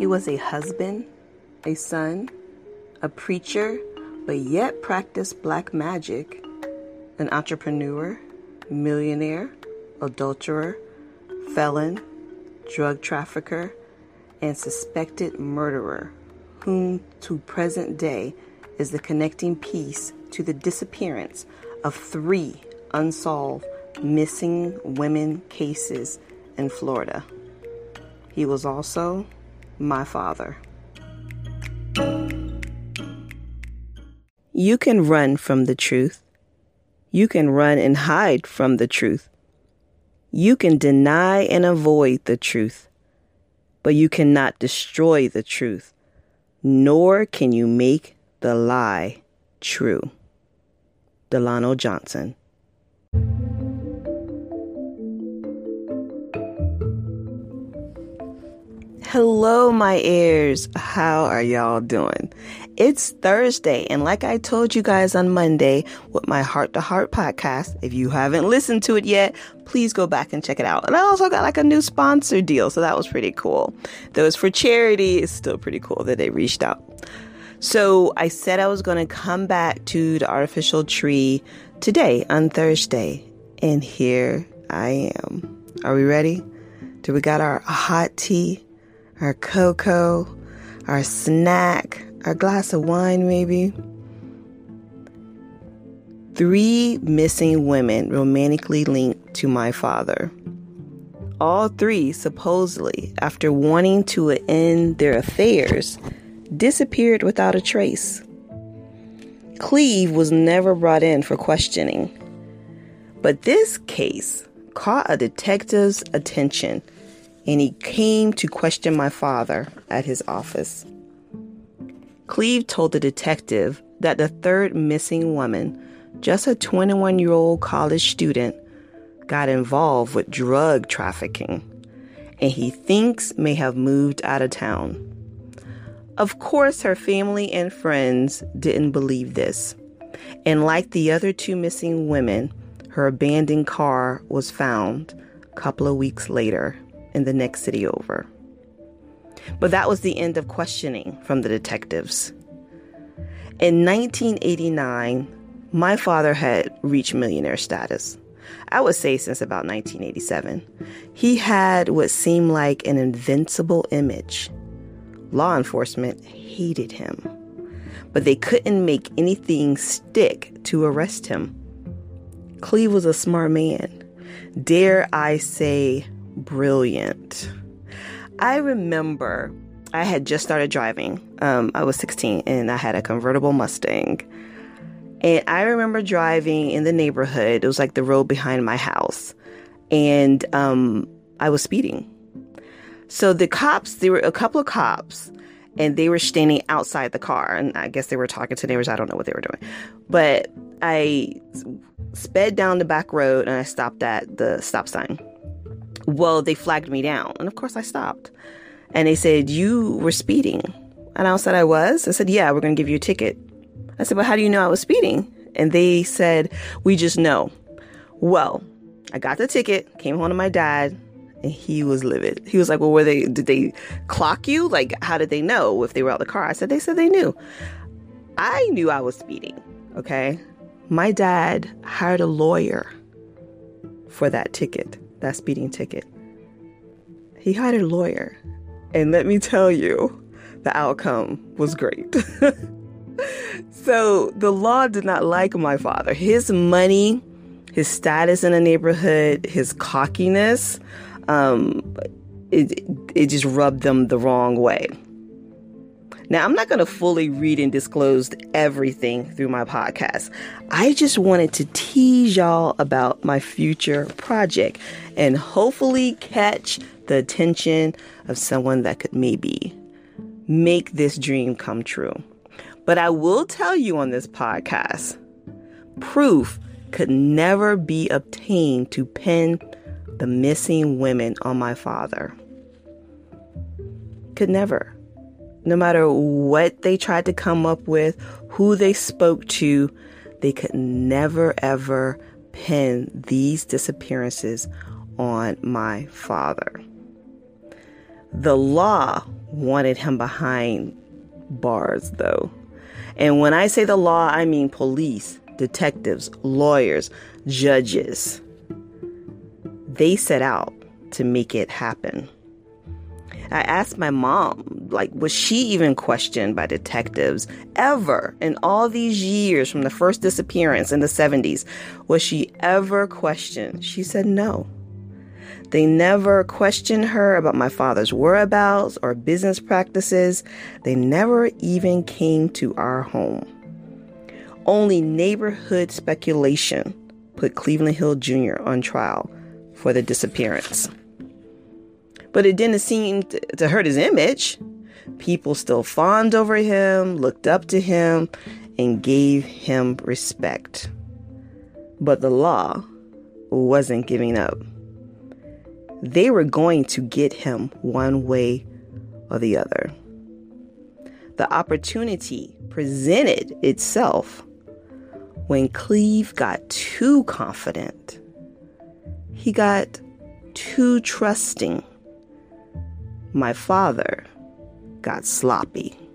He was a husband, a son, a preacher, but yet practiced black magic, an entrepreneur, millionaire, adulterer, felon, drug trafficker, and suspected murderer, whom to present day is the connecting piece to the disappearance of three unsolved missing women cases in Florida. He was also my father. You can run from the truth. You can run and hide from the truth. You can deny and avoid the truth, but you cannot destroy the truth, nor can you make the lie true. Delano Johnson. Hello, my ears. How are y'all doing? It's Thursday, and like I told you guys on Monday with my Heart to Heart podcast, if you haven't listened to it yet, please go back and check it out. And I also got like a new sponsor deal, so that was pretty cool. That was for charity. It's still pretty cool that they reached out. So I said I was going to come back to the artificial tree today on Thursday, and here I am. Are we ready? Do we got our hot tea? Our cocoa, our snack, our glass of wine, maybe. Three missing women romantically linked to my father. All three, supposedly, after wanting to end their affairs, disappeared without a trace. Cleve was never brought in for questioning. But this case caught a detective's attention and he came to question my father at his office. Cleve told the detective that the third missing woman, just a 21 year old college student, got involved with drug trafficking and he thinks may have moved out of town. Of course, her family and friends didn't believe this. And like the other two missing women, her abandoned car was found a couple of weeks later in the next city over. But that was the end of questioning from the detectives. In 1989, my father had reached millionaire status. I would say since about 1987. He had what seemed like an invincible image. Law enforcement hated him, but they couldn't make anything stick to arrest him. Cleve was a smart man. Dare I say, brilliant. I remember I had just started driving. Um, I was 16 and I had a convertible Mustang. And I remember driving in the neighborhood. It was like the road behind my house. And um, I was speeding. So the cops, there were a couple of cops, and they were standing outside the car. And I guess they were talking to neighbors. I don't know what they were doing. But I sped down the back road and I stopped at the stop sign. Well, they flagged me down. And of course, I stopped. And they said, You were speeding. And I said, I was. I said, Yeah, we're going to give you a ticket. I said, Well, how do you know I was speeding? And they said, We just know. Well, I got the ticket, came home to my dad, and he was livid. He was like, Well, were they, did they clock you? Like, how did they know if they were out the car? I said, They said they knew. I knew I was speeding, okay? My dad hired a lawyer for that ticket that speeding ticket. He hired a lawyer, and let me tell you, the outcome was great. so the law did not like my father. His money, his status in the neighborhood, his cockiness, um, it, it just rubbed them the wrong way. Now, I'm not going to fully read and disclose everything through my podcast. I just wanted to tease y'all about my future project and hopefully catch the attention of someone that could maybe make this dream come true. But I will tell you on this podcast proof could never be obtained to pin the missing women on my father. Could never no matter what they tried to come up with, who they spoke to, they could never ever pin these disappearances on my father. The law wanted him behind bars, though. And when I say the law, I mean police, detectives, lawyers, judges. They set out to make it happen. I asked my mom, like, was she even questioned by detectives ever in all these years from the first disappearance in the 70s? Was she ever questioned? She said no. They never questioned her about my father's whereabouts or business practices. They never even came to our home. Only neighborhood speculation put Cleveland Hill Jr. on trial for the disappearance but it didn't seem to hurt his image. People still fawned over him, looked up to him, and gave him respect. But the law wasn't giving up. They were going to get him one way or the other. The opportunity presented itself when Cleve got too confident. He got too trusting my father got sloppy.